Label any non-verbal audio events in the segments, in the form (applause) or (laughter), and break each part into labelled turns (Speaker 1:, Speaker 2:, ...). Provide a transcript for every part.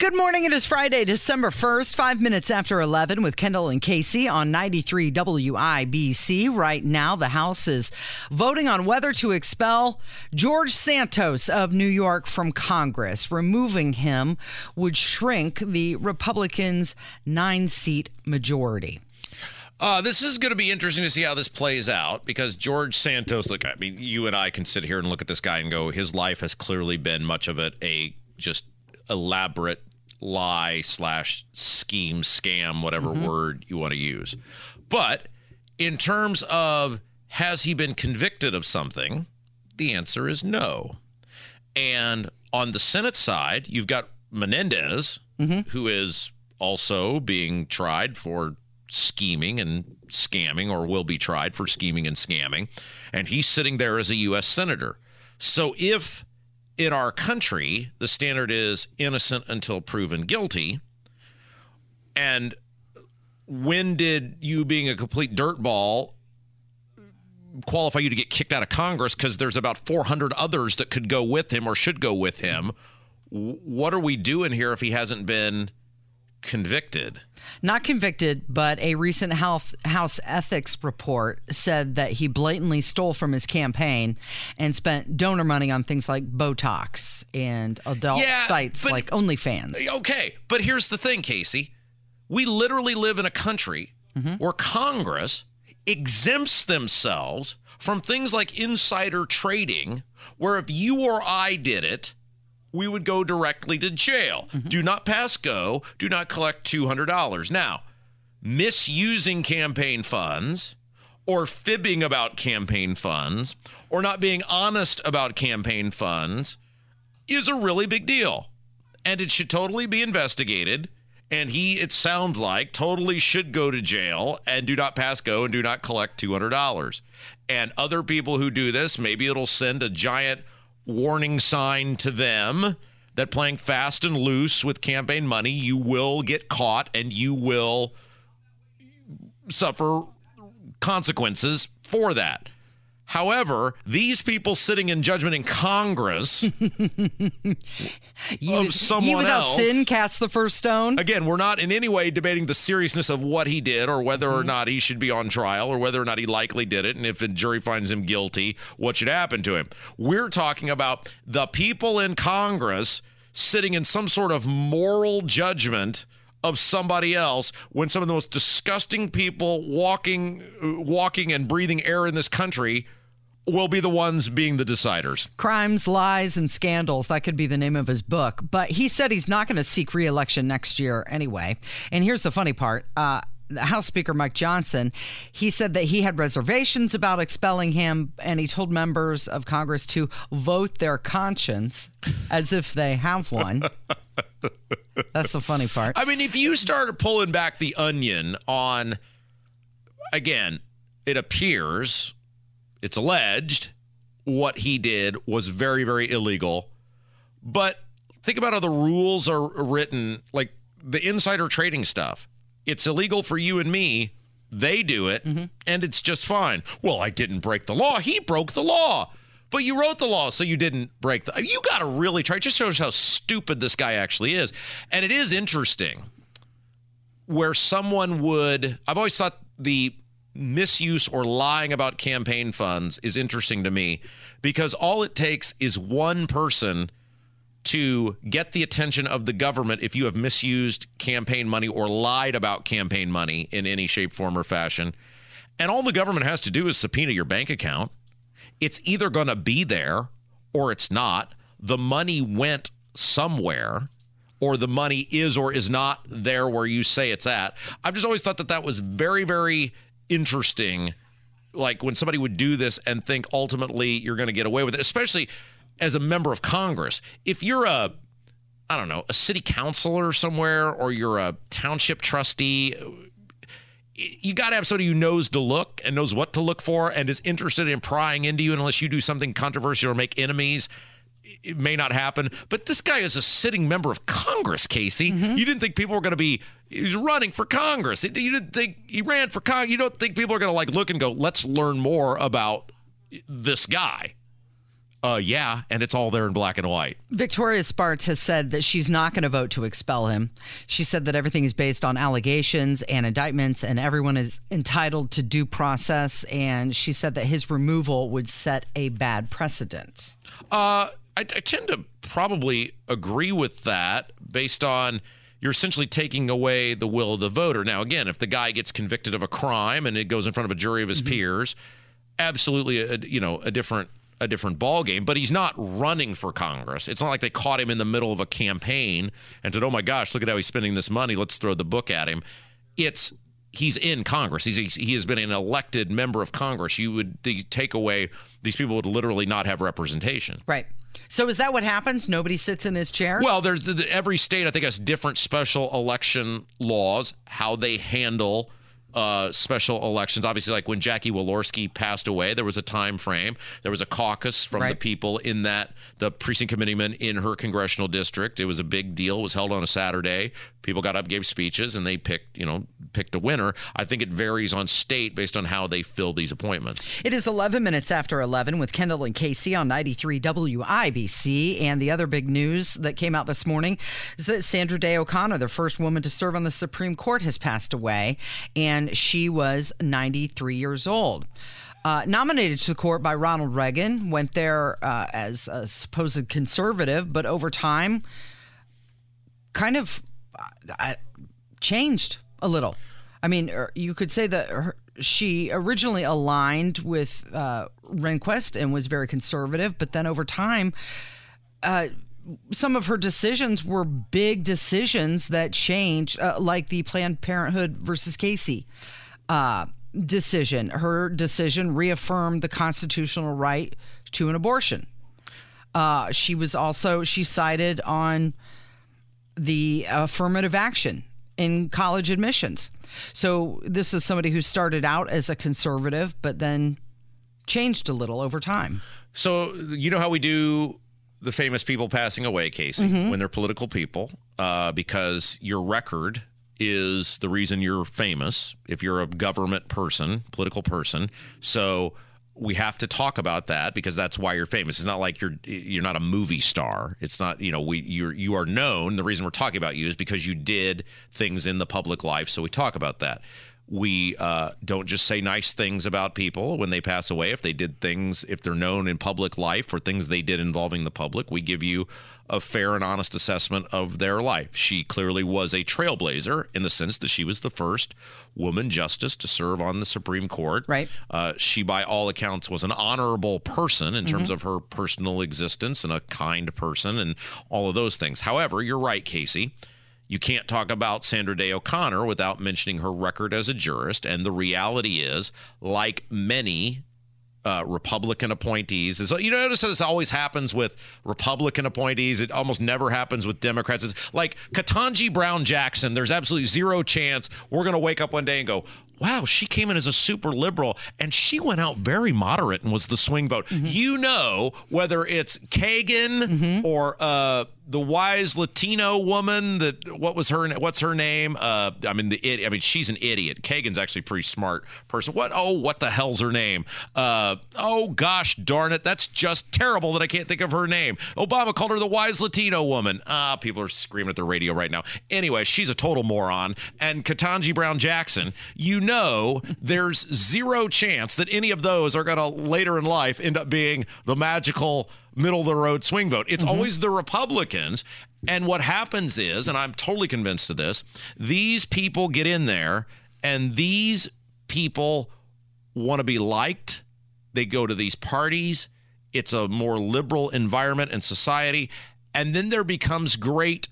Speaker 1: Good morning. It is Friday, December 1st, five minutes after 11 with Kendall and Casey on 93 WIBC. Right now, the House is voting on whether to expel George Santos of New York from Congress. Removing him would shrink the Republicans' nine seat majority.
Speaker 2: Uh, this is going to be interesting to see how this plays out because George Santos, look, I mean, you and I can sit here and look at this guy and go, his life has clearly been much of it a just elaborate lie slash scheme, scam, whatever
Speaker 1: Mm-hmm.
Speaker 2: word you want to use. But in terms of has he been convicted of something, the answer is no. And on the Senate side, you've got Menendez,
Speaker 1: Mm-hmm.
Speaker 2: who is also being tried for scheming and scamming, or will be tried for scheming and scamming. And he's sitting there as a U.S. Senator. So if in our country the standard is innocent until proven guilty, and when did you being a complete dirtball qualify you to get kicked out of Congress because there's about 400 others that could go with him or should go with him. What are we doing here if he hasn't been convicted?
Speaker 1: Not convicted, but a recent health, House ethics report said that he blatantly stole from his campaign and spent donor money on things like Botox and adult
Speaker 2: Yeah,
Speaker 1: sites
Speaker 2: but-
Speaker 1: like OnlyFans.
Speaker 2: Okay, but here's the thing, Casey. We literally live in a country mm-hmm. where Congress exempts themselves from things like insider trading, where if you or I did it, we would go directly to jail. Mm-hmm. Do not pass go, do not collect $200. Now, misusing campaign funds or fibbing about campaign funds or not being honest about campaign funds is a really big deal. And it should totally be investigated. And he, it sounds like, totally should go to jail and do not pass go and do not collect $200. And other people who do this, maybe it'll send a giant warning sign to them that playing fast and loose with campaign money, you will get caught and you will suffer consequences for that. However, these people sitting in judgment in Congress (laughs)
Speaker 1: You,
Speaker 2: of someone
Speaker 1: you without
Speaker 2: else.
Speaker 1: sin cast the first stone.
Speaker 2: Again, we're not in any way debating the seriousness of what he did or whether or mm-hmm. not he should be on trial or whether or not he likely did it. And if a jury finds him guilty, what should happen to him? We're talking about the people in Congress sitting in some sort of moral judgment of somebody else when some of the most disgusting people walking walking and breathing air in this country will be the ones being the deciders.
Speaker 1: Crimes, Lies, and Scandals. That could be the name of his book. But he said he's not going to seek reelection next year anyway. And here's the funny part. Uh, the House Speaker Mike Johnson, he said that he had reservations about expelling him, and he told members of Congress to vote their conscience as if they have one. (laughs) That's the funny part.
Speaker 2: I mean, if you started pulling back the onion on, again, it appears, it's alleged, what he did was very, very illegal. But think about how the rules are written, like the insider trading stuff. It's illegal for you and me. They do it, mm-hmm. and it's just fine. Well, I didn't break the law. He broke the law. But you wrote the law, so you didn't break the. You got to really try. It just shows how stupid this guy actually is. And it is interesting where someone would. I've always thought the misuse or lying about campaign funds is interesting to me because all it takes is one person to get the attention of the government if you have misused campaign money or lied about campaign money in any shape, form, or fashion. And all the government has to do is subpoena your bank account. It's either going to be there or it's not. The money went somewhere or the money is or is not there where you say it's at. I've just always thought that that was very, very interesting. Like when somebody would do this and think ultimately you're going to get away with it, especially as a member of Congress. If you're a, I don't know, a city councilor somewhere or you're a township trustee, you got to have somebody who knows to look and knows what to look for and is interested in prying into you unless you do something controversial or make enemies. it may not happen. But this guy is a sitting member of Congress, Casey.
Speaker 1: Mm-hmm.
Speaker 2: You didn't think people were going to be. He's running for Congress. You didn't think he ran for Congress. You don't think people are going to like look and go, let's learn more about this guy. Uh, yeah, and it's all there in black and white.
Speaker 1: Victoria Spartz has said that she's not going to vote to expel him. She said that everything is based on allegations and indictments, and everyone is entitled to due process. And she said that his removal would set a bad precedent.
Speaker 2: Uh, I, I tend to probably agree with that based on you're essentially taking away the will of the voter. Now, again, if the guy gets convicted of a crime and it goes in front of a jury of his peers, absolutely, a, you know, a different a different ball game. But he's not running for Congress. It's not like they caught him in the middle of a campaign and said, "Oh my gosh, look at how he's spending this money. Let's throw the book at him." It's he's in Congress. He's, he's he has been an elected member of Congress. You would the take away these people would literally not have representation.
Speaker 1: Right. So is that what happens? Nobody sits in his chair?
Speaker 2: Well, there's the, the, every state I think has different special election laws, how they handle uh, special elections. Obviously, like when Jackie Walorski passed away, there was a time frame. There was a caucus from the people in that the precinct committeeman in her congressional district. It was a big deal. It was held on a Saturday. People got up, gave speeches, and they picked, you know, picked a winner. I think it varies on state based on how they fill these appointments.
Speaker 1: It is 11 minutes after 11 with Kendall and Casey on 93 WIBC. And the other big news that came out this morning is that Sandra Day O'Connor, the first woman to serve on the Supreme Court, has passed away. And she was 93 years old. Uh, nominated to the court by Ronald Reagan, went there uh, as a supposed conservative, but over time, kind of uh, changed a little. I mean, er, you could say that her, she originally aligned with uh, Rehnquist and was very conservative, but then over time, uh, some of her decisions were big decisions that changed, uh, like the Planned Parenthood versus Casey uh, decision. Her decision reaffirmed the constitutional right to an abortion. Uh, she was also she cited on the affirmative action in college admissions. So this is somebody who started out as a conservative, but then changed a little over time.
Speaker 2: So you know how we do the famous people passing away, Casey, when they're political people, uh, because your record is the reason you're famous. If you're a government person, political person, so we have to talk about that because that's why you're famous. It's not like you're you're not a movie star. It's not you know we you're you are known. The reason we're talking about you is because you did things in the public life. So we talk about that we uh, don't just say nice things about people when they pass away. If they did things, if they're known in public life for things they did involving the public, we give you a fair and honest assessment of their life. She clearly was a trailblazer in the sense that she was the first woman justice to serve on the Supreme Court.
Speaker 1: Right.
Speaker 2: Uh, she, by all accounts, was an honorable person in terms of her personal existence and a kind person and all of those things. However, you're right, Casey. You can't talk about Sandra Day O'Connor without mentioning her record as a jurist. And the reality is, like many uh, Republican appointees, And so you notice how this always happens with Republican appointees. It almost never happens with Democrats. It's like Ketanji Brown Jackson. There's absolutely zero chance we're going to wake up one day and go, wow, she came in as a super liberal and she went out very moderate and was the swing vote. You know, whether it's Kagan or uh, the wise Latino woman that what was her what's her name? Uh, I mean the. I mean she's an idiot. Kagan's actually a pretty smart person. What? Oh, what the hell's her name? Uh, oh gosh, darn it, that's just terrible that I can't think of her name. Obama called her the wise Latino woman. Ah, people are screaming at the radio right now. Anyway, she's a total moron. And Ketanji Brown Jackson, you know, there's zero chance that any of those are to later in life end up being the magical middle of the road swing vote. It's always the Republicans. And what happens is, and I'm totally convinced of this, these people get in there and these people want to be liked. They go to these parties. It's a more liberal environment and society. And then there becomes great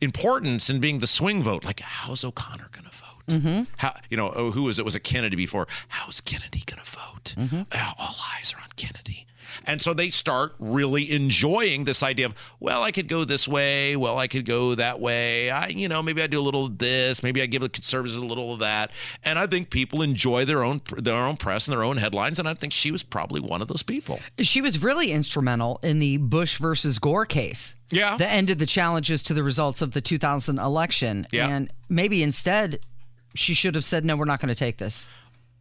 Speaker 2: importance in being the swing vote. Like, how's O'Connor going to vote? How you know who was it? Was it Kennedy before? How's Kennedy going to vote? Uh, All eyes are on Kennedy. And so they start really enjoying this idea of, well, I could go this way, well, I could go that way. I, you know, maybe I do a little of this, maybe I give the conservatives a little of that. And I think people enjoy their own their own press and their own headlines. And I think she was probably one of those people.
Speaker 1: She was really instrumental in the Bush versus Gore case.
Speaker 2: Yeah.
Speaker 1: That ended the challenges to the results of the 2000 election.
Speaker 2: Yeah.
Speaker 1: And maybe instead she should have said, no, we're not going to take this.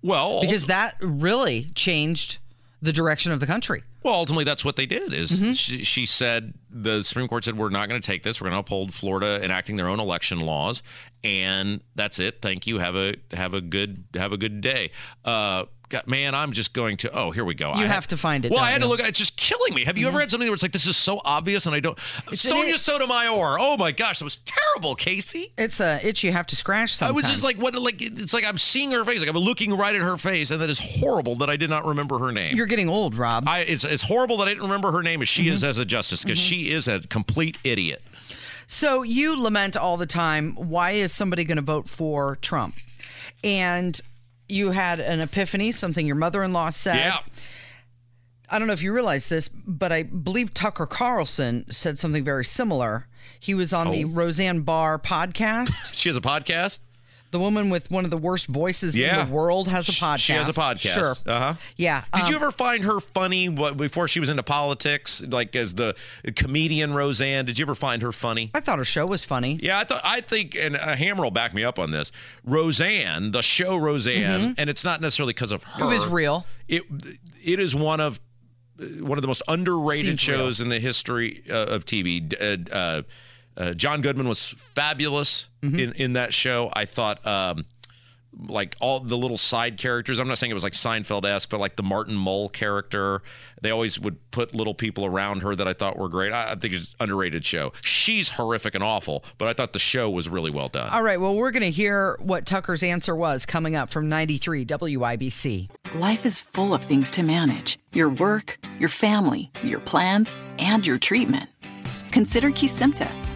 Speaker 2: Well,
Speaker 1: Because that really changed the direction of the country.
Speaker 2: Well, ultimately, that's what they did. Is
Speaker 1: Mm-hmm.
Speaker 2: she, she said the Supreme Court said we're not going to take this. We're going to uphold Florida enacting their own election laws, and that's it. Thank you. Have a have a good have a good day. Uh, God, man, I'm just going to. Oh, here we go.
Speaker 1: You
Speaker 2: I
Speaker 1: have to find it,
Speaker 2: Well, I had to
Speaker 1: you?
Speaker 2: look. It's just killing me. Have you ever read something where it's like this is so obvious and I don't? Sonia
Speaker 1: it-
Speaker 2: Sotomayor. Oh my gosh, that was terrible, Casey.
Speaker 1: It's a itch you have to scratch Sometimes.
Speaker 2: I was just like, what? Like it's like I'm seeing her face. Like I'm looking right at her face, and that is horrible that I did not remember her name.
Speaker 1: You're getting old, Rob.
Speaker 2: I, it's, it's horrible that I didn't remember her name as she mm-hmm. is as a justice because mm-hmm. she is a complete idiot.
Speaker 1: So you lament all the time, why is somebody going to vote for Trump? And you had an epiphany, something your mother in law said.
Speaker 2: Yeah.
Speaker 1: I don't know if you realize this, but I believe Tucker Carlson said something very similar. He was on the
Speaker 2: Oh.
Speaker 1: Roseanne Barr podcast. (laughs)
Speaker 2: She has a podcast.
Speaker 1: The woman with one of the worst voices
Speaker 2: Yeah.
Speaker 1: in the world has a podcast.
Speaker 2: She has a podcast.
Speaker 1: Sure.
Speaker 2: Uh huh.
Speaker 1: Yeah.
Speaker 2: Did you
Speaker 1: um,
Speaker 2: ever find her funny what, before she was into politics, like as the comedian Roseanne? Did you ever find her funny?
Speaker 1: I thought her show was funny.
Speaker 2: Yeah, I thought I think, and uh, Hammer will back me up on this. Roseanne, the show Roseanne, and it's not necessarily because of her.
Speaker 1: Mm-hmm. It was real.
Speaker 2: It it is one of one of the most underrated
Speaker 1: Seems real.
Speaker 2: shows in the history uh, of TV. D- Uh, uh, John Goodman was fabulous
Speaker 1: Mm-hmm.
Speaker 2: in in that show. I thought. Um, like all the little side characters. I'm not saying it was like Seinfeld esque, but like the Martin Mull character. They always would put little people around her that I thought were great. I, I think it's an underrated show. She's horrific and awful, but I thought the show was really well done.
Speaker 1: All right. Well, we're going to hear what Tucker's answer was coming up from 93 WIBC.
Speaker 3: Life is full of things to manage your work, your family, your plans, and your treatment. Consider Kesimpta,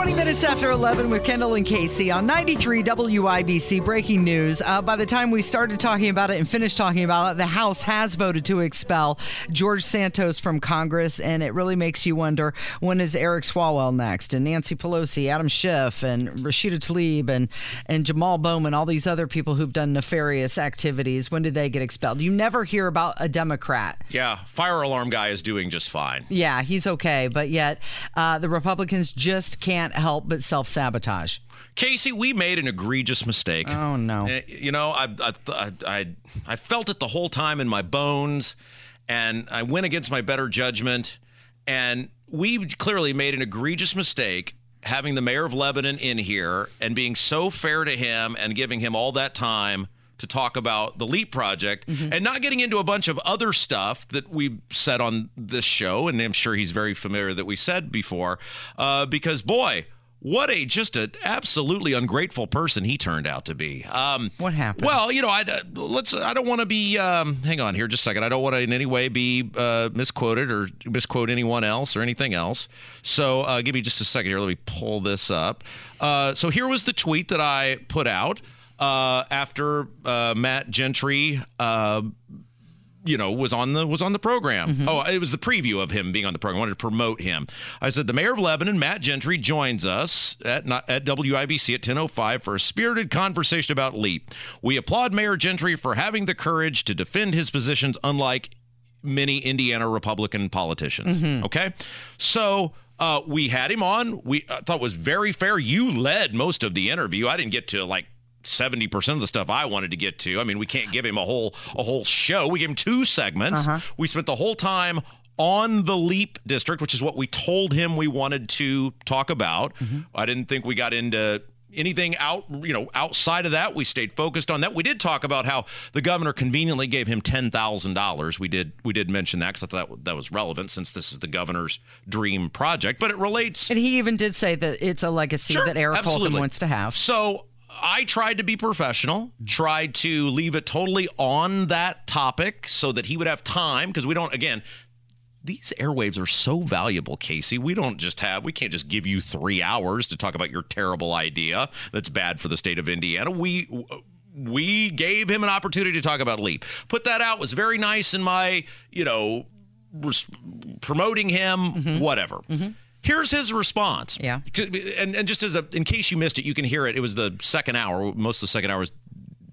Speaker 1: 20 minutes after 11 with Kendall and Casey on 93 WIBC breaking news. Uh, by the time we started talking about it and finished talking about it, the House has voted to expel George Santos from Congress, and it really makes you wonder when is Eric Swalwell next, and Nancy Pelosi, Adam Schiff, and Rashida Tlaib, and, and Jamal Bowman, all these other people who've done nefarious activities. When did they get expelled? You never hear about a Democrat.
Speaker 2: yeah, fire alarm guy is doing just fine.
Speaker 1: Yeah, he's okay, but yet uh, the Republicans just can't help but self sabotage.
Speaker 2: Casey, we made an egregious mistake.
Speaker 1: Oh, no.
Speaker 2: Eh, You know, I, I I I I felt it the whole time in my bones, and I went against my better judgment. And we clearly made an egregious mistake having the mayor of Lebanon in here and being so fair to him and giving him all that time to talk about the LEAP project and not getting into a bunch of other stuff that we said on this show. And I'm sure he's very familiar that we said before, uh, because boy, what a just an absolutely ungrateful person he turned out to be. Um,
Speaker 1: What happened?
Speaker 2: Well, you know, I uh, let's. I don't want to be. Um, hang on here, just a second. I don't want to in any way be uh, misquoted or misquote anyone else or anything else. So uh, give me just a second here. Let me pull this up. Uh, so here was the tweet that I put out uh, after uh, Matt Gentry. Uh, you know, was on the was on the program. Oh, it was the preview of him being on the program. I wanted to promote him. I said the mayor of Lebanon, Matt Gentry, joins us at not, at WIBC at 10:05 for a spirited conversation about LEAP. We applaud Mayor Gentry for having the courage to defend his positions, unlike many Indiana Republican politicians. Okay, so. Uh, we had him on. We uh, thought it was very fair. You led most of the interview. I didn't get to like 70% of the stuff I wanted to get to. I mean, we can't give him a whole a whole show. We gave him two segments. Uh-huh. We spent the whole time on the Leap District, which is what we told him we wanted to talk about. Mm-hmm. I didn't think we got into anything out, you know, outside of that. We stayed focused on that. We did talk about how the governor conveniently gave him $10,000. We did we did mention that cuz I thought that was relevant since this is the governor's dream project, but it relates
Speaker 1: And he even did say that it's a legacy
Speaker 2: Sure,
Speaker 1: that Eric
Speaker 2: absolutely.
Speaker 1: Holcomb wants to have.
Speaker 2: So I tried to be professional, tried to leave it totally on that topic so that he would have time because we don't, again, these airwaves are so valuable, Casey. We don't just have, we can't just give you three hours to talk about your terrible idea that's bad for the state of Indiana. We, we gave him an opportunity to talk about Leap. Put that out was very nice in my, you know, res- promoting him, mm-hmm. whatever. Mm-hmm. Here's his response.
Speaker 1: Yeah.
Speaker 2: And, and just as a, in case you missed it, you can hear it. It was the second hour. Most of the second hour was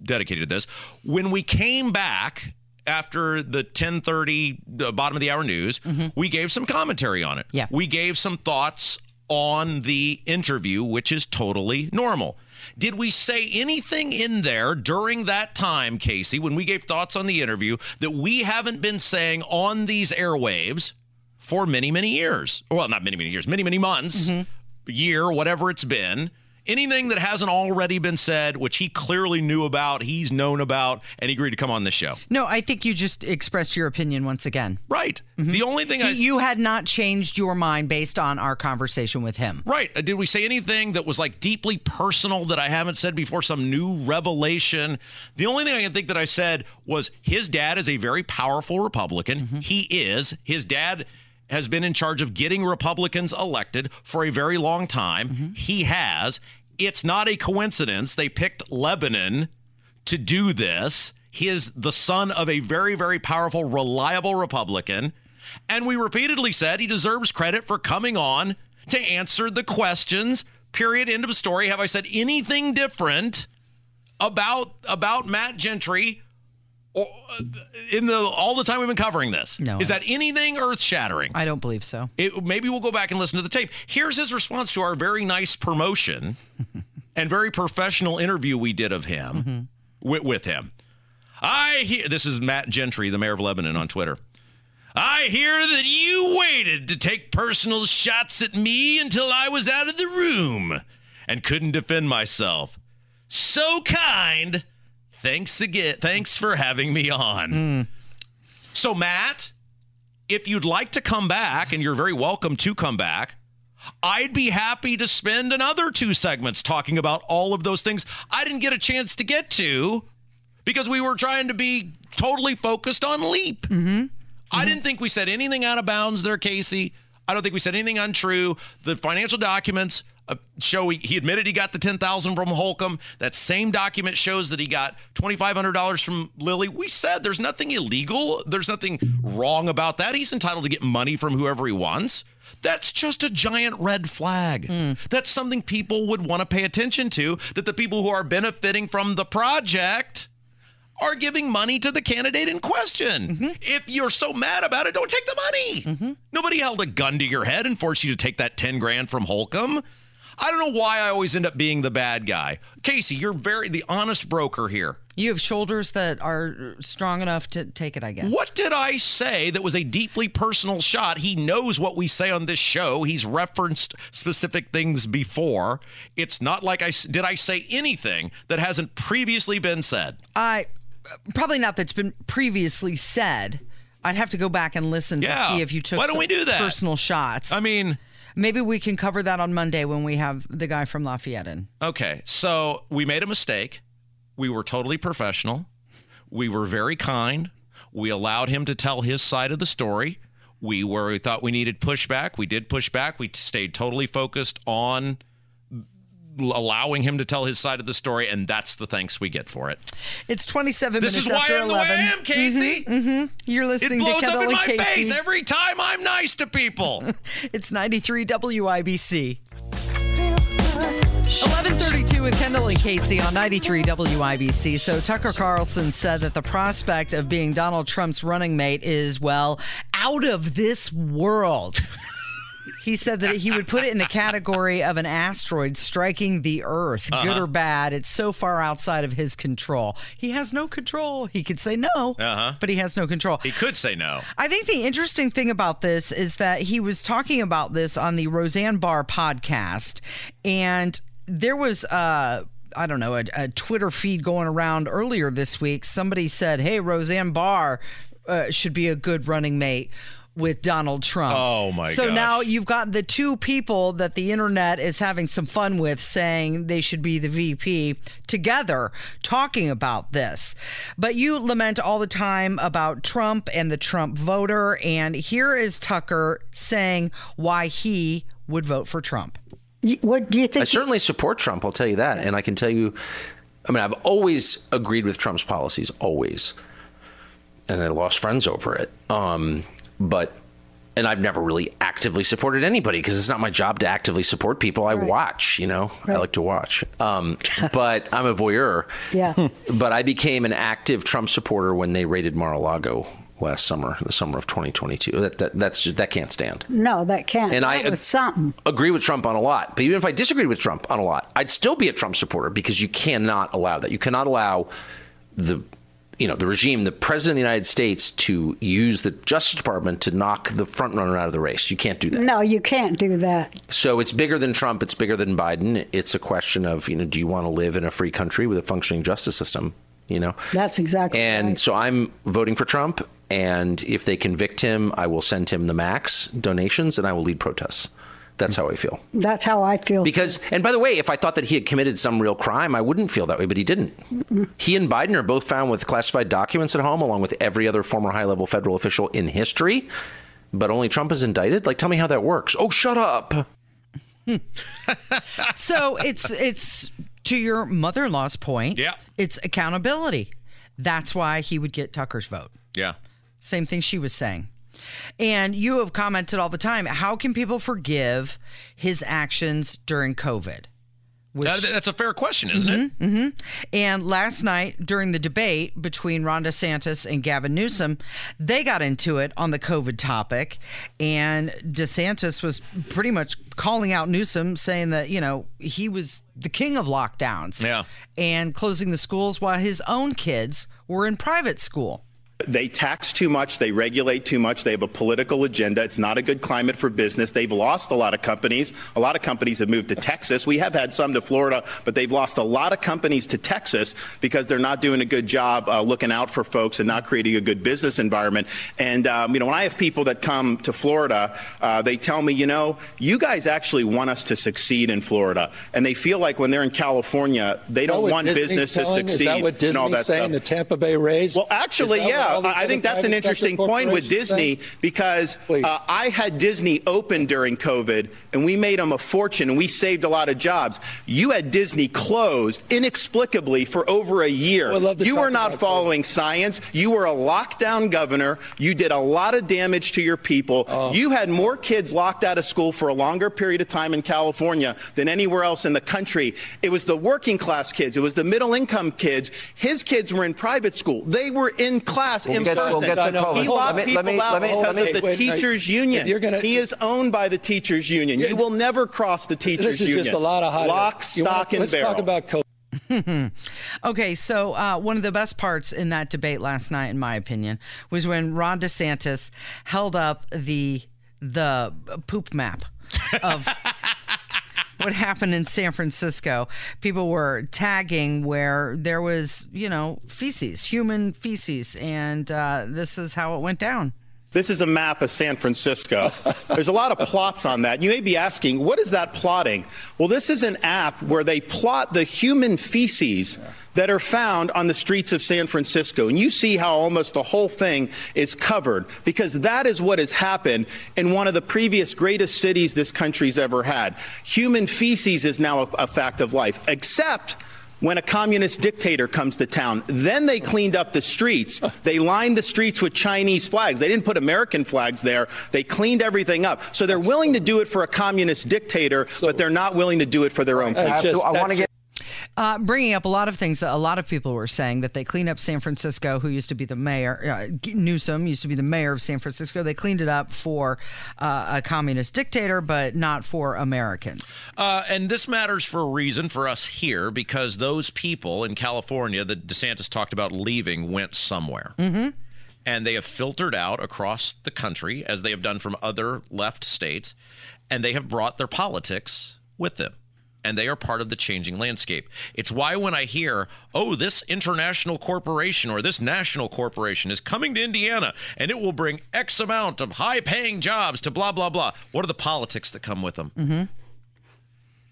Speaker 2: dedicated to this. When we came back after the 1030 the bottom of the hour news, mm-hmm. we gave some commentary on it.
Speaker 1: Yeah.
Speaker 2: We gave some thoughts on the interview, which is totally normal. Did we say anything in there during that time, Casey, when we gave thoughts on the interview that we haven't been saying on these airwaves for many, many years? Well, not many, many years, many, many months, year, whatever it's been. Anything that hasn't already been said, which he clearly knew about, he's known about, and he agreed to come on this show.
Speaker 1: No, I think you just expressed your opinion once again.
Speaker 2: Right. The only thing I.
Speaker 1: You had not changed your mind based on our conversation with him.
Speaker 2: Right. Uh, Did we say anything that was like deeply personal that I haven't said before, some new revelation? The only thing I can think that I said was his dad is a very powerful Republican. He is. His dad has been in charge of getting Republicans elected for a very long time. Mm-hmm. He has. It's not a coincidence they picked Lebanon to do this. He is the son of a very, very powerful, reliable Republican. And we repeatedly said he deserves credit for coming on to answer the questions. Period. End of story. Have I said anything different about about Matt Gentry or in the all the time we've been covering this?
Speaker 1: No.
Speaker 2: Is that anything earth shattering?
Speaker 1: I don't believe so.
Speaker 2: It, maybe we'll go back and listen to the tape. Here's his response to our very nice promotion (laughs) and very professional interview we did of him mm-hmm. with, with him. I hear this is Matt Gentry, the mayor of Lebanon, on Twitter. I hear that you waited to take personal shots at me until I was out of the room and couldn't defend myself. So kind. Thanks again. Thanks for having me on. Hmm. So, Matt, if you'd like to come back, and you're very welcome to come back, I'd be happy to spend another two segments talking about all of those things I didn't get a chance to get to because we were trying to be totally focused on Leap. Mm-hmm. I mm-hmm. didn't think we said anything out of bounds there, Casey. I don't think we said anything untrue. The financial documents show he, he admitted he got the ten thousand from Holcomb. That same document shows that he got twenty five hundred dollars from Lilly. We said there's nothing illegal. There's nothing wrong about that. He's entitled to get money from whoever he wants. That's just a giant red flag. Hmm. That's something people would want to pay attention to. That the people who are benefiting from the project are giving money to the candidate in question. Mm-hmm. If you're so mad about it, don't take the money. Mm-hmm. Nobody held a gun to your head and forced you to take that 10 grand from Holcomb. I don't know why I always end up being the bad guy. Casey, you're very the honest broker here.
Speaker 1: You have shoulders that are strong enough to take it, I guess.
Speaker 2: What did I say that was a deeply personal shot? He knows what we say on this show. He's referenced specific things before. It's not like I did I say anything that hasn't previously been said.
Speaker 1: I probably not that's been previously said. I'd have to go back and listen to see if you took
Speaker 2: Why don't we do that?
Speaker 1: personal shots.
Speaker 2: I mean,
Speaker 1: Maybe we can cover that on Monday when we have the guy from Lafayette in.
Speaker 2: Okay, so we made a mistake. We were totally professional. We were very kind. We allowed him to tell his side of the story. We were we thought we needed pushback. We did push back. We stayed totally focused on allowing him to tell his side of the story, and that's the thanks we get for it.
Speaker 1: It's 27
Speaker 2: This
Speaker 1: minutes
Speaker 2: is why
Speaker 1: after
Speaker 2: I'm the way
Speaker 1: 11.
Speaker 2: I am, Casey.
Speaker 1: Mhm. You're listening.
Speaker 2: It
Speaker 1: listening
Speaker 2: blows
Speaker 1: to
Speaker 2: up in my
Speaker 1: Casey.
Speaker 2: face every time I'm nice to people. (laughs)
Speaker 1: It's 93 WIBC. 1132 with Kendall and Casey on 93 WIBC. So Tucker Carlson said that the prospect of being Donald Trump's running mate is, well, out of this world. (laughs) He said that he would put it in the category of an asteroid striking the Earth, good
Speaker 2: Uh-huh.
Speaker 1: or bad. It's so far outside of his control. He has no control. He could say no,
Speaker 2: Uh-huh.
Speaker 1: but he has no control.
Speaker 2: He could say no.
Speaker 1: I think the interesting thing about this is that he was talking about this on the Roseanne Barr podcast, and there was uh I don't know, a, a Twitter feed going around earlier this week. Somebody said, "Hey, Roseanne Barr uh, should be a good running mate." With Donald Trump.
Speaker 2: Oh, my
Speaker 1: So
Speaker 2: gosh.
Speaker 1: now you've got the two people that the internet is having some fun with saying they should be the VP together talking about this. But you lament all the time about Trump and the Trump voter. And here is Tucker saying why he would vote for Trump.
Speaker 4: What do you think?
Speaker 5: I
Speaker 4: think?
Speaker 5: certainly support Trump. I'll tell you that, and I can tell you. I mean, I've always agreed with Trump's policies, always, and I lost friends over it. Um, but and I've never really actively supported anybody because it's not my job to actively support people. I watch, you know, I like to watch. Um, but I'm a voyeur.
Speaker 4: Yeah. (laughs)
Speaker 5: But I became an active Trump supporter when they raided Mar-a-Lago last summer, the summer of 2022. That, that that's just, that can't stand.
Speaker 4: no, that can't.
Speaker 5: And I
Speaker 4: that was something.
Speaker 5: agree with Trump on a lot. But even if I disagreed with Trump on a lot, I'd still be a Trump supporter because you cannot allow that. You cannot allow the you know the regime, the president of the United States, to use the Justice Department to knock the front runner out of the race. You can't do that.
Speaker 4: No, you can't do that.
Speaker 5: So it's bigger than Trump. It's bigger than Biden. It's a question of you know, do you want to live in a free country with a functioning justice system? You know.
Speaker 4: That's exactly
Speaker 5: And
Speaker 4: right.
Speaker 5: so I'm voting for Trump. And if they convict him, I will send him the max donations, and I will lead protests. That's how I feel.
Speaker 4: That's how I feel.
Speaker 5: Because, and by the way, if I thought that he had committed some real crime, I wouldn't feel that way, but he didn't. He and Biden are both found with classified documents at home, along with every other former high level federal official in history. But only Trump is indicted? Like, tell me how that works. Oh, shut up. (laughs)
Speaker 1: So it's it's to your mother-in-law's point.
Speaker 2: Yeah.
Speaker 1: It's accountability. That's why he would get Tucker's vote.
Speaker 2: Yeah.
Speaker 1: Same thing she was saying. And you have commented all the time. How can people forgive his actions during COVID?
Speaker 2: That- that's a fair question, isn't it? Mm-hmm, mm-hmm.
Speaker 1: And last night during the debate between Ron DeSantis and Gavin Newsom, they got into it on the COVID topic. And DeSantis was pretty much calling out Newsom, saying that, you know, he was the king of lockdowns
Speaker 2: Yeah.
Speaker 1: and closing the schools while his own kids were in private school.
Speaker 6: They tax too much. They regulate too much. They have a political agenda. It's not a good climate for business. They've lost a lot of companies. A lot of companies have moved to Texas. We have had some to Florida, but they've lost a lot of companies to Texas because they're not doing a good job uh, looking out for folks and not creating a good business environment. And, um, you know, when I have people that come to Florida, uh, they tell me, you know, you guys actually want us to succeed in Florida. And they feel like when they're in California, they don't want
Speaker 7: Disney's
Speaker 6: business
Speaker 7: telling?
Speaker 6: to
Speaker 7: Is
Speaker 6: succeed
Speaker 7: that what
Speaker 6: and all
Speaker 7: Disney's
Speaker 6: that
Speaker 7: saying?
Speaker 6: stuff.
Speaker 7: The Tampa Bay Rays.
Speaker 6: Well, actually,
Speaker 7: Is what
Speaker 6: yeah. I think that's an interesting point with Disney
Speaker 7: say?
Speaker 6: because uh, I had Disney open during COVID and we made them a fortune and we saved a lot of jobs. You had Disney closed inexplicably for over a year.
Speaker 7: Well,
Speaker 6: you were not following science. You were a lockdown governor. You did a lot of damage to your people.
Speaker 7: Oh.
Speaker 6: You had more kids locked out of school for a longer period of time in California than anywhere else in the country. It was the working class kids. It was the middle income kids. His kids were in private school. They were in class in
Speaker 5: get-
Speaker 6: person.
Speaker 5: we'll get to
Speaker 7: No, no,
Speaker 5: COVID.
Speaker 6: He
Speaker 7: hold
Speaker 6: locked people
Speaker 5: let me-
Speaker 6: out
Speaker 5: let me-
Speaker 6: because
Speaker 5: me-
Speaker 6: of the
Speaker 7: wait, wait,
Speaker 6: teachers
Speaker 7: if
Speaker 6: union.
Speaker 7: you're gonna-
Speaker 6: he is owned by the teachers union.
Speaker 7: Yeah.
Speaker 6: You will never cross the teachers union.
Speaker 7: This is
Speaker 6: union.
Speaker 7: just a lot of hot.
Speaker 6: Lock,
Speaker 7: You wanna-
Speaker 6: stock, and
Speaker 7: let's
Speaker 6: barrel.
Speaker 7: talk about COVID. (laughs)
Speaker 1: Okay, so uh, one of the best parts in that debate last night, in my opinion, was when Ron DeSantis held up the the poop map of (laughs) what happened in San Francisco. People were tagging where there was, you know, feces, human feces, and uh, this is how it went down.
Speaker 6: This is a map of San Francisco. There's a lot of plots on that. You may be asking, what is that plotting? Well, this is an app where they plot the human feces that are found on the streets of San Francisco. And you see how almost the whole thing is covered because that is what has happened in one of the previous greatest cities this country's ever had. Human feces is now a, a fact of life, except when a communist dictator comes to town. Then they cleaned up the streets. They lined the streets with Chinese flags. They didn't put American flags there. They cleaned everything up. So they're willing to do it for a communist dictator, but they're not willing to do it for their own people.
Speaker 7: just-
Speaker 5: I want to get
Speaker 1: Uh, bringing up a lot of things that a lot of people were saying that they cleaned up San Francisco, who used to be the mayor, uh, Newsom used to be the mayor of San Francisco. They cleaned it up for uh, a communist dictator, but not for Americans.
Speaker 2: Uh, and this matters for a reason for us here because those people in California that DeSantis talked about leaving went somewhere.
Speaker 1: Mm-hmm.
Speaker 2: And they have filtered out across the country, as they have done from other left states, and they have brought their politics with them. And they are part of the changing landscape. It's why when I hear, oh, this international corporation or this national corporation is coming to Indiana and it will bring X amount of high paying jobs to blah, blah, blah, what are the politics that come with them?
Speaker 1: Mm-hmm.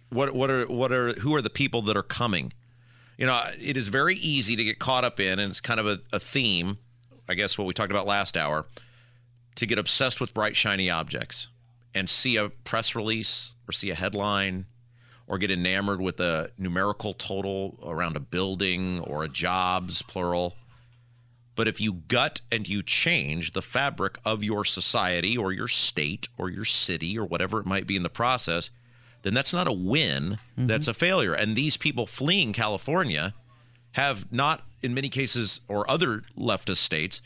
Speaker 2: what what are what are who are the people that are coming you know it is very easy to get caught up in and it's kind of a, a theme i guess what we talked about last hour to get obsessed with bright shiny objects and see a press release or see a headline or get enamored with a numerical total around a building or a jobs plural but if you gut and you change the fabric of your society or your state or your city or whatever it might be in the process, then that's not a win. Mm-hmm. That's a failure. And these people fleeing California have not, in many cases, or other leftist states,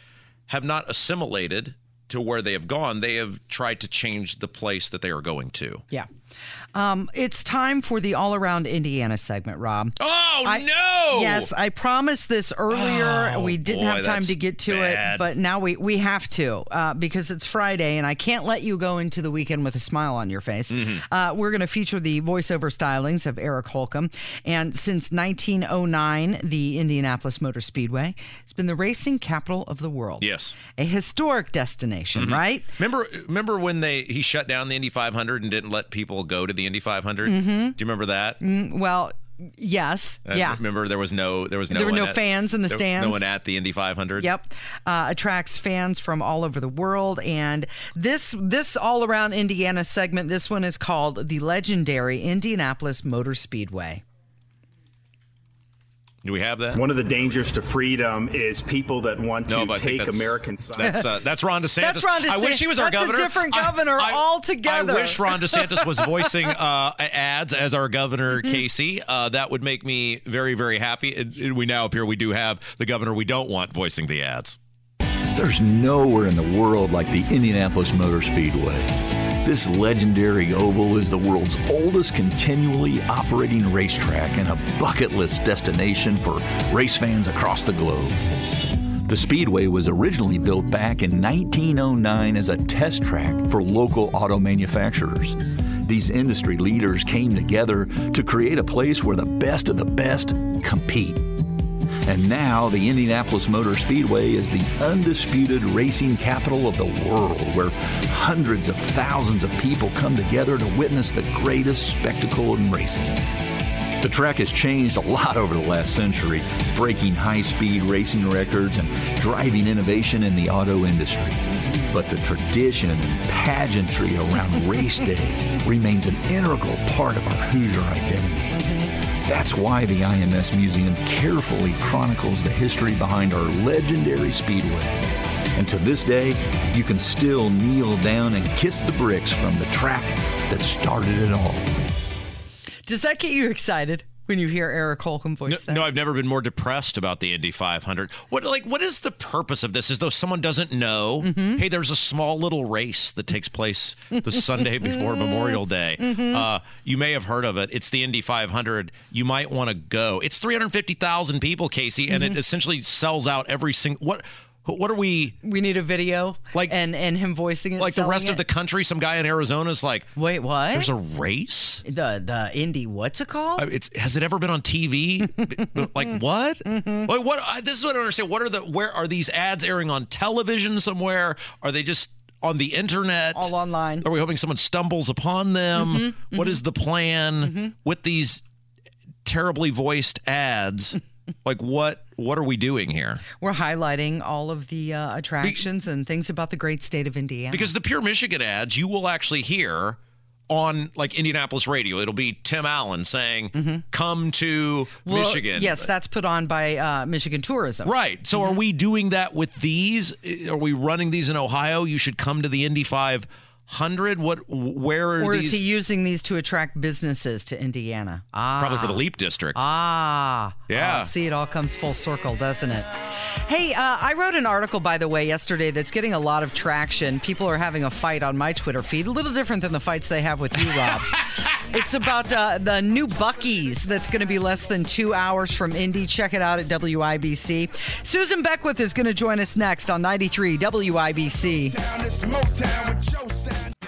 Speaker 2: have not assimilated to where they have gone. They have tried to change the place that they are going to.
Speaker 1: Yeah. Um, it's time for the all around Indiana segment, Rob.
Speaker 2: Oh,
Speaker 1: I-
Speaker 2: no!
Speaker 1: Yes, I promised this earlier.
Speaker 2: Oh,
Speaker 1: we didn't
Speaker 2: boy,
Speaker 1: have time to get to
Speaker 2: bad.
Speaker 1: it, but now we, we have to uh, because it's Friday and I can't let you go into the weekend with a smile on your face.
Speaker 2: Mm-hmm.
Speaker 1: Uh, we're going to feature the voiceover stylings of Eric Holcomb. And since 1909, the Indianapolis Motor Speedway has been the racing capital of the world.
Speaker 2: Yes.
Speaker 1: A historic destination,
Speaker 2: Mm-hmm.
Speaker 1: right?
Speaker 2: Remember, remember when they he shut down the Indy 500 and didn't let people go to the Indy 500?
Speaker 1: Mhm.
Speaker 2: Do you remember that?
Speaker 1: Mm, Well, yes.
Speaker 2: Uh,
Speaker 1: yeah.
Speaker 2: Remember there was no there was no
Speaker 1: There were no
Speaker 2: at-
Speaker 1: fans in the stands.
Speaker 2: No one at the Indy 500.
Speaker 1: Yep, uh, attracts fans from all over the world, and this this all around Indiana segment. This one is called the legendary Indianapolis Motor Speedway.
Speaker 2: Do we have that?
Speaker 7: One of the dangers to freedom is people that want
Speaker 2: No,
Speaker 7: to
Speaker 2: but
Speaker 7: take
Speaker 2: that's-
Speaker 7: American science.
Speaker 2: That's uh, that's Ron DeSantis.
Speaker 1: That's Ron
Speaker 2: I wish
Speaker 1: DeSantis.
Speaker 2: he was our governor.
Speaker 1: That's a different governor
Speaker 2: I,
Speaker 1: altogether.
Speaker 2: I wish Ron DeSantis was (laughs) voicing uh, ads as our governor,
Speaker 1: Mm-hmm.
Speaker 2: Casey. Uh, that would make me very very happy. And- and we now appear we do have the governor we don't want voicing the ads.
Speaker 8: There's nowhere in the world like the Indianapolis Motor Speedway. This legendary oval is the world's oldest continually operating racetrack and a bucket list destination for race fans across the globe. The Speedway was originally built back in 1909 as a test track for local auto manufacturers. These industry leaders came together to create a place where the best of the best compete. And now the Indianapolis Motor Speedway is the undisputed racing capital of the world, where hundreds of thousands of people come together to witness the greatest spectacle in racing. The track has changed a lot over the last century, breaking high speed racing records and driving innovation in the auto industry. But the tradition and pageantry around race (laughs) day remains an integral part of our Hoosier identity. That's why the IMS Museum carefully chronicles the history behind our legendary speedway. And to this day, you can still kneel down and kiss the bricks from the track that started it all.
Speaker 1: Does that get you excited when you hear Eric Holcomb voice
Speaker 2: No,
Speaker 1: that?
Speaker 2: no, I've never been more depressed about the Indy 500. What like what is the purpose of this? As though someone doesn't know.
Speaker 1: Mm-hmm.
Speaker 2: Hey, there's a small little race that takes place the Sunday before (laughs) Memorial Day.
Speaker 1: Mhm.
Speaker 2: Uh, you may have heard of it. It's the Indy 500. You might want to go. It's 350,000 people, Casey, and
Speaker 1: Mhm.
Speaker 2: it essentially sells out every single. What what are we?
Speaker 1: We need a video,
Speaker 2: like
Speaker 1: and and him voicing it,
Speaker 2: like the rest of the country. Some guy in Arizona is like,
Speaker 1: wait, what?
Speaker 2: There's a race.
Speaker 1: The the Indy, what's it called?
Speaker 2: I mean, it's has it ever been on TV? (laughs) like what?
Speaker 1: Mm-hmm.
Speaker 2: Like what? I, this is what I don't understand. What are the? Where are these ads airing on television somewhere? Are they just on the internet?
Speaker 1: All online.
Speaker 2: Are we hoping someone stumbles upon them?
Speaker 1: Mhm,
Speaker 2: What
Speaker 1: mhm.
Speaker 2: is the plan with these terribly voiced ads? (laughs) like what? What are we doing here?
Speaker 1: We're highlighting all of the uh, attractions and things about the great state of Indiana.
Speaker 2: Because the Pure Michigan ads, you will actually hear on like Indianapolis radio. It'll be Tim Allen saying, "Come to
Speaker 1: Mm-hmm. Well,
Speaker 2: Michigan."
Speaker 1: Yes, that's put on by uh, Michigan Tourism.
Speaker 2: Right. So are we doing that with these? Are we running these in Ohio? You should come to the Indy hundred? What? Where are
Speaker 1: Or
Speaker 2: these?
Speaker 1: is he using these to attract businesses to Indiana? Ah.
Speaker 2: Probably for the Leap District.
Speaker 1: Ah.
Speaker 2: Yeah.
Speaker 1: Oh, see, it all comes full circle, doesn't it? Hey, uh, I wrote an article, by the way, yesterday that's getting a lot of traction. People are having a fight on my Twitter feed, a little different than the fights they have with you, Rob. (laughs) it's about uh, the new Buc-ee's that's going to be less than two hours from Indy. Check it out at WIBC. Susan Beckwith is going to join us next on 93 WIBC.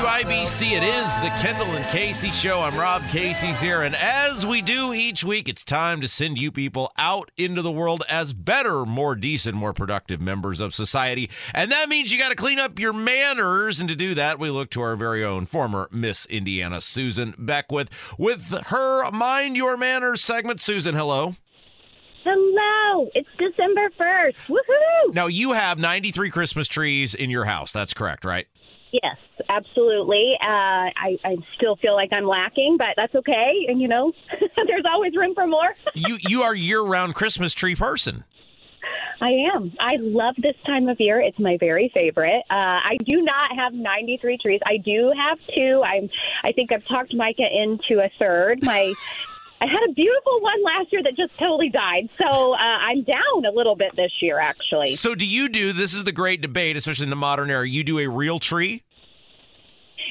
Speaker 2: WIBC. It is the Kendall and Casey show. I'm Rob Casey's here. And as we do each week, it's time to send you people out into the world as better, more decent, more productive members of society. And that means you got to clean up your manners. And to do that, we look to our very own former Miss Indiana, Susan Beckwith, with her Mind Your Manners segment. Susan, hello.
Speaker 9: Hello, it's December 1st. Woohoo!
Speaker 2: Now, you have 93 Christmas trees in your house. That's correct, right?
Speaker 9: Yes, absolutely. Uh, I, I still feel like I'm lacking, but that's okay. And, you know, (laughs) there's always room for more. (laughs)
Speaker 2: you you are year-round Christmas tree person.
Speaker 9: I am. I love this time of year. It's my very favorite. Uh, I do not have 93 trees. I do have two. I'm. I think I've talked Micah into a third. My. I had a beautiful one last year that just totally died. So uh, I'm down a little bit this year, actually.
Speaker 2: So do you do this is the great debate, especially in the modern era. You do a real tree?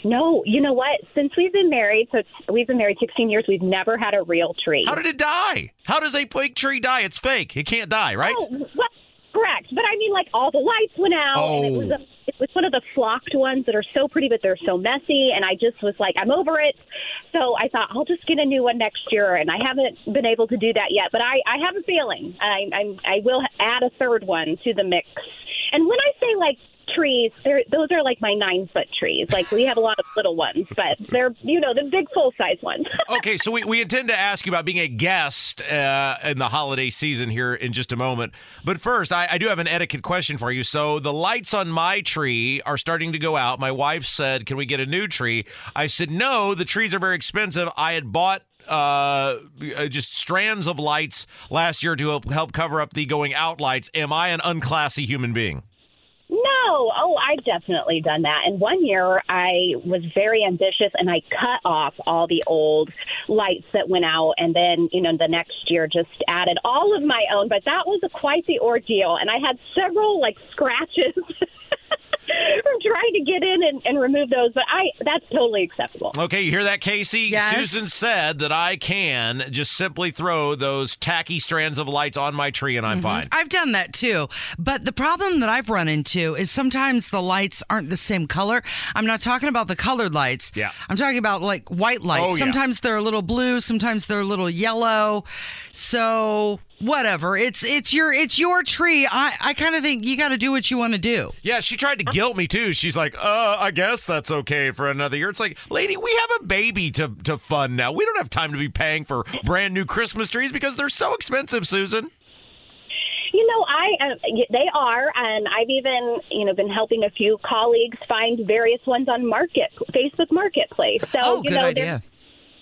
Speaker 9: No, you know what? Since we've been married, so we've been married 16 years, we've never had a real tree.
Speaker 2: How did it die? How does a fake tree die? It's fake. It can't die, right?
Speaker 9: Oh, well, correct. But I mean, like all the lights went out, and it was
Speaker 2: Oh.
Speaker 9: A, it was one of the flocked ones that are so pretty, but they're so messy. And I just was like, I'm over it. So I thought I'll just get a new one next year, and I haven't been able to do that yet. But I, I have a feeling I, I, I will add a third one to the mix. And when I say like trees, those are like my nine foot trees. Like we have a lot of little ones, but they're you know the big full size ones. (laughs)
Speaker 2: okay, so we, we intend to ask you about being a guest uh, in the holiday season here in just a moment. But first, I, I do have an etiquette question for you. So the lights on my tree are starting to go out. My wife said, Can we get a new tree? I said, No, the trees are very expensive. I had bought uh, just strands of lights last year to help cover up the going out lights. Am I an unclassy human being?
Speaker 9: No, oh, oh I've definitely done that. And one year I was very ambitious and I cut off all the old lights that went out. And then, you know, the next year just added all of my own. But that was quite the ordeal. And I had several like scratches (laughs) from trying to get in and, and remove those. But I, that's totally acceptable.
Speaker 2: Okay, you hear that, Casey?
Speaker 1: Yes.
Speaker 2: Susan said that I can just simply throw those tacky strands of lights on my tree and I'm mm-hmm. fine.
Speaker 1: I've done that too. But the problem that I've run into is sometimes the lights aren't the same color. I'm not talking about the colored lights.
Speaker 2: Yeah.
Speaker 1: I'm talking about like white lights.
Speaker 2: Oh, yeah.
Speaker 1: sometimes they're a little blue, sometimes they're a little yellow. So whatever. It's it's your it's your tree. I, I kind of think you gotta do what you want to do.
Speaker 2: Yeah, she tried to guilt me too. She's like, "Uh, I guess that's okay for another year." It's like, lady, we have a baby to to fund now. We don't have time to be paying for brand new Christmas trees because they're so expensive, Susan.
Speaker 9: You know, I uh, they are, and I've even you know been helping a few colleagues find various ones on Market Facebook Marketplace. So
Speaker 1: Oh,
Speaker 9: you
Speaker 1: good
Speaker 9: know,
Speaker 1: idea.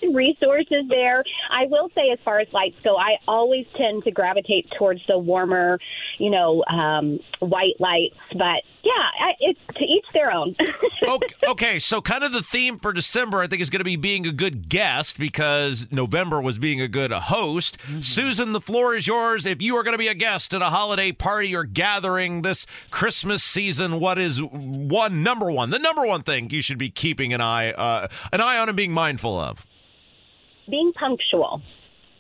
Speaker 9: They're- resources there. I will say, as far as lights go, I always tend to gravitate towards the warmer, you know, um, white lights. But yeah, I, it's to each their own. (laughs)
Speaker 2: okay, okay, so kind of the theme for December, I think, is going to be being a good guest because November was being a good host. Susan, the floor is yours. If you are going to be a guest at a holiday party or gathering this Christmas season, what is one number one, the number one thing you should be keeping an eye uh, an eye on and being mindful of?
Speaker 9: Being punctual.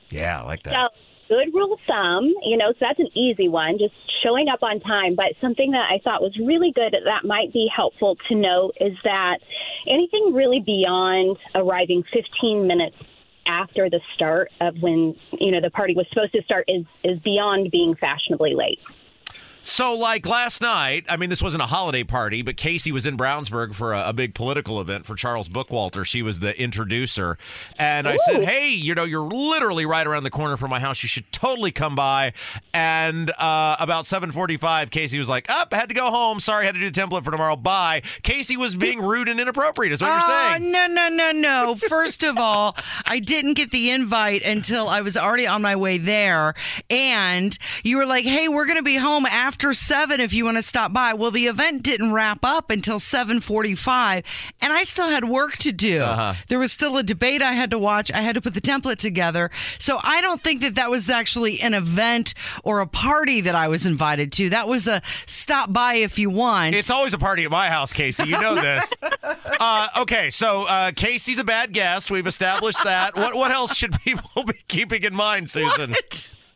Speaker 2: Yeah, I like that.
Speaker 9: So, good rule of thumb, you know, so that's an easy one, just showing up on time. But something that I thought was really good that might be helpful to note is that anything really beyond arriving 15 minutes after the start of when, you know, the party was supposed to start is, is beyond being fashionably late.
Speaker 2: So, like last night, I mean, this wasn't a holiday party, but Casey was in Brownsburg for a, a big political event for Charles Bookwalter. She was the introducer. And I said, hey, you know, you're literally right around the corner from my house. You should totally come by. And uh, about 745, Casey was like, up, had to go home. Sorry, had to do the template for tomorrow. Bye. Casey was being rude and inappropriate, is what you're saying.
Speaker 1: no, no, no, no. First of all, I didn't get the invite until I was already on my way there. And you were like, hey, we're going to be home after seven if you want to stop by. Well, the event didn't wrap up until 745, and I still had work to do.
Speaker 2: Uh-huh.
Speaker 1: There was still a debate I had to watch. I had to put the template together. So I don't think that that was actually an event or a party that I was invited to. That was a stop by if you want.
Speaker 2: It's always a party at my house, Casey. You know this. (laughs) uh, okay, so uh, Casey's a bad guest. We've established that. What what else should (laughs) people be keeping in mind, Susan?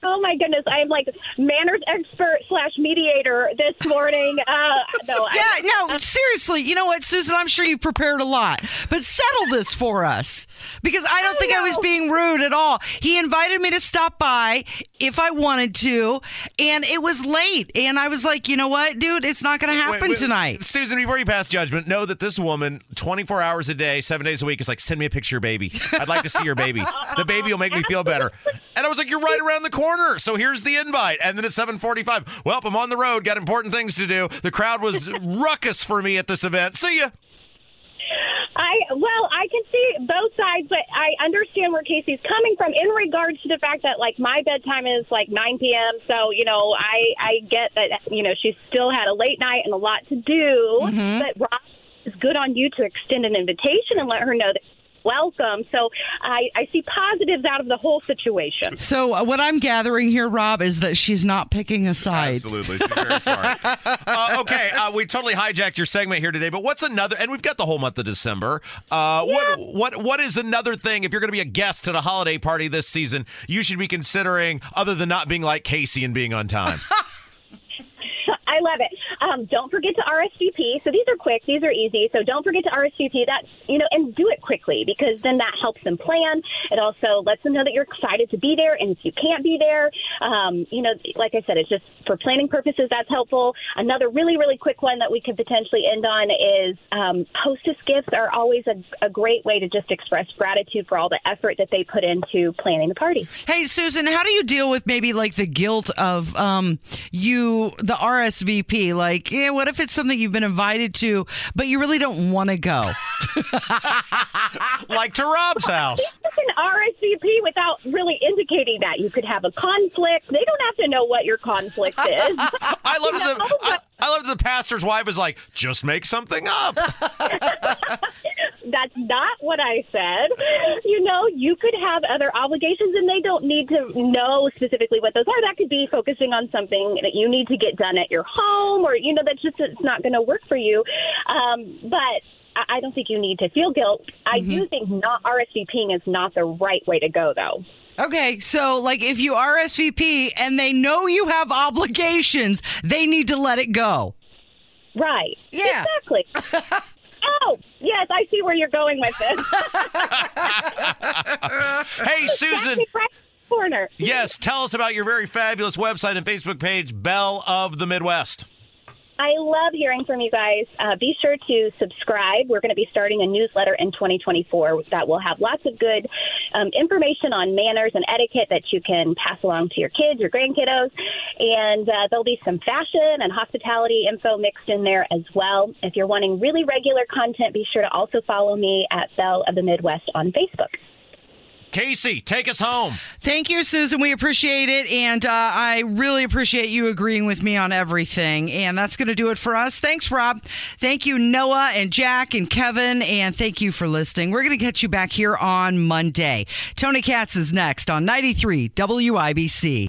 Speaker 9: Oh my goodness, I am like manners expert slash mediator this morning. Uh, no,
Speaker 1: Yeah,
Speaker 9: I,
Speaker 1: no, seriously. You know what, Susan? I'm sure you've prepared a lot, but settle this for us because I don't think I was being rude at all. He invited me to stop by if I wanted to, and it was late. And I was like, you know what, dude? It's not going to happen
Speaker 2: Wait, wait,
Speaker 1: tonight.
Speaker 2: Susan, before you pass judgment, know that this woman, 24 hours a day, seven days a week, is like, send me a picture of your baby. I'd like to see your baby. The baby will make me feel better. And I was like, you're right around the corner. So here's the invite. And then at 745, well, I'm on the road, got important things to do. The crowd was (laughs) ruckus for me at this event. See ya.
Speaker 9: I well, I can see both sides, but I understand where Casey's coming from in regards to the fact that like my bedtime is like 9 p.m. So you know, I I get that you know she still had a late night and a lot to do, mm-hmm. but Rob is good on you to extend an invitation and let her know that welcome. So I I see positives out of the whole situation.
Speaker 1: So uh, what I'm gathering here, Rob, is that she's not picking a side.
Speaker 2: Absolutely. She's very smart. (laughs) uh, okay, uh, we totally hijacked your segment here today, but what's another? And we've got the whole month of December. Uh, What what what is another thing? If you're going to be a guest at a holiday party this season, you should be considering other than not being like Casey and being on time. (laughs)
Speaker 9: I love it. Um, don't forget to RSVP. So these are quick, these are easy. So don't forget to RSVP. That you know, and do it quickly because then that helps them plan. It also lets them know that you're excited to be there. And if you can't be there, um, you know, like I said, it's just for planning purposes. That's helpful. Another really, really quick one that we could potentially end on is um, hostess gifts are always a, a great way to just express gratitude for all the effort that they put into planning the party.
Speaker 1: Hey, Susan, how do you deal with maybe like the guilt of um you the RSVP? Like, yeah, what if it's something you've been invited to, but you really don't want to go? (laughs)
Speaker 2: like to Rob's house.
Speaker 9: It's an RSVP without really indicating that you could have a conflict. They don't have to know what your conflict is. (laughs)
Speaker 2: I love that the I, I love that the pastor's wife is like, just make something up. (laughs)
Speaker 9: That's not what I said. You know, you could have other obligations and they don't need to know specifically what those are. That could be focusing on something that you need to get done at your home or, you know, that's just it's not going to work for you. Um, but I I don't think you need to feel guilt. I do think not RSVPing is not the right way to go, though.
Speaker 1: Okay, so like if you are RSVP and they know you have obligations, they need to let it go.
Speaker 9: Right.
Speaker 1: Yeah.
Speaker 9: Exactly. (laughs) oh, yes, I see where you're going with this. (laughs)
Speaker 2: hey, Susan.
Speaker 9: Right corner.
Speaker 2: Yes, tell us about your very fabulous website and Facebook page, Belle of the Midwest.
Speaker 9: I love hearing from you guys. Uh, be sure to subscribe. We're going to be starting a newsletter in 2024 that will have lots of good um, information on manners and etiquette that you can pass along to your kids, your grandkiddos. And uh, there'll be some fashion and hospitality info mixed in there as well. If you're wanting really regular content, be sure to also follow me at Belle of the Midwest on Facebook.
Speaker 2: Casey, take us home.
Speaker 1: Thank you, Susan. We appreciate it. And uh, I really appreciate you agreeing with me on everything. And that's going to do it for us. Thanks, Rob. Thank you, Noah and Jack and Kevin. And thank you for listening. We're going to get you back here on Monday. Tony Katz is next on 93 WIBC.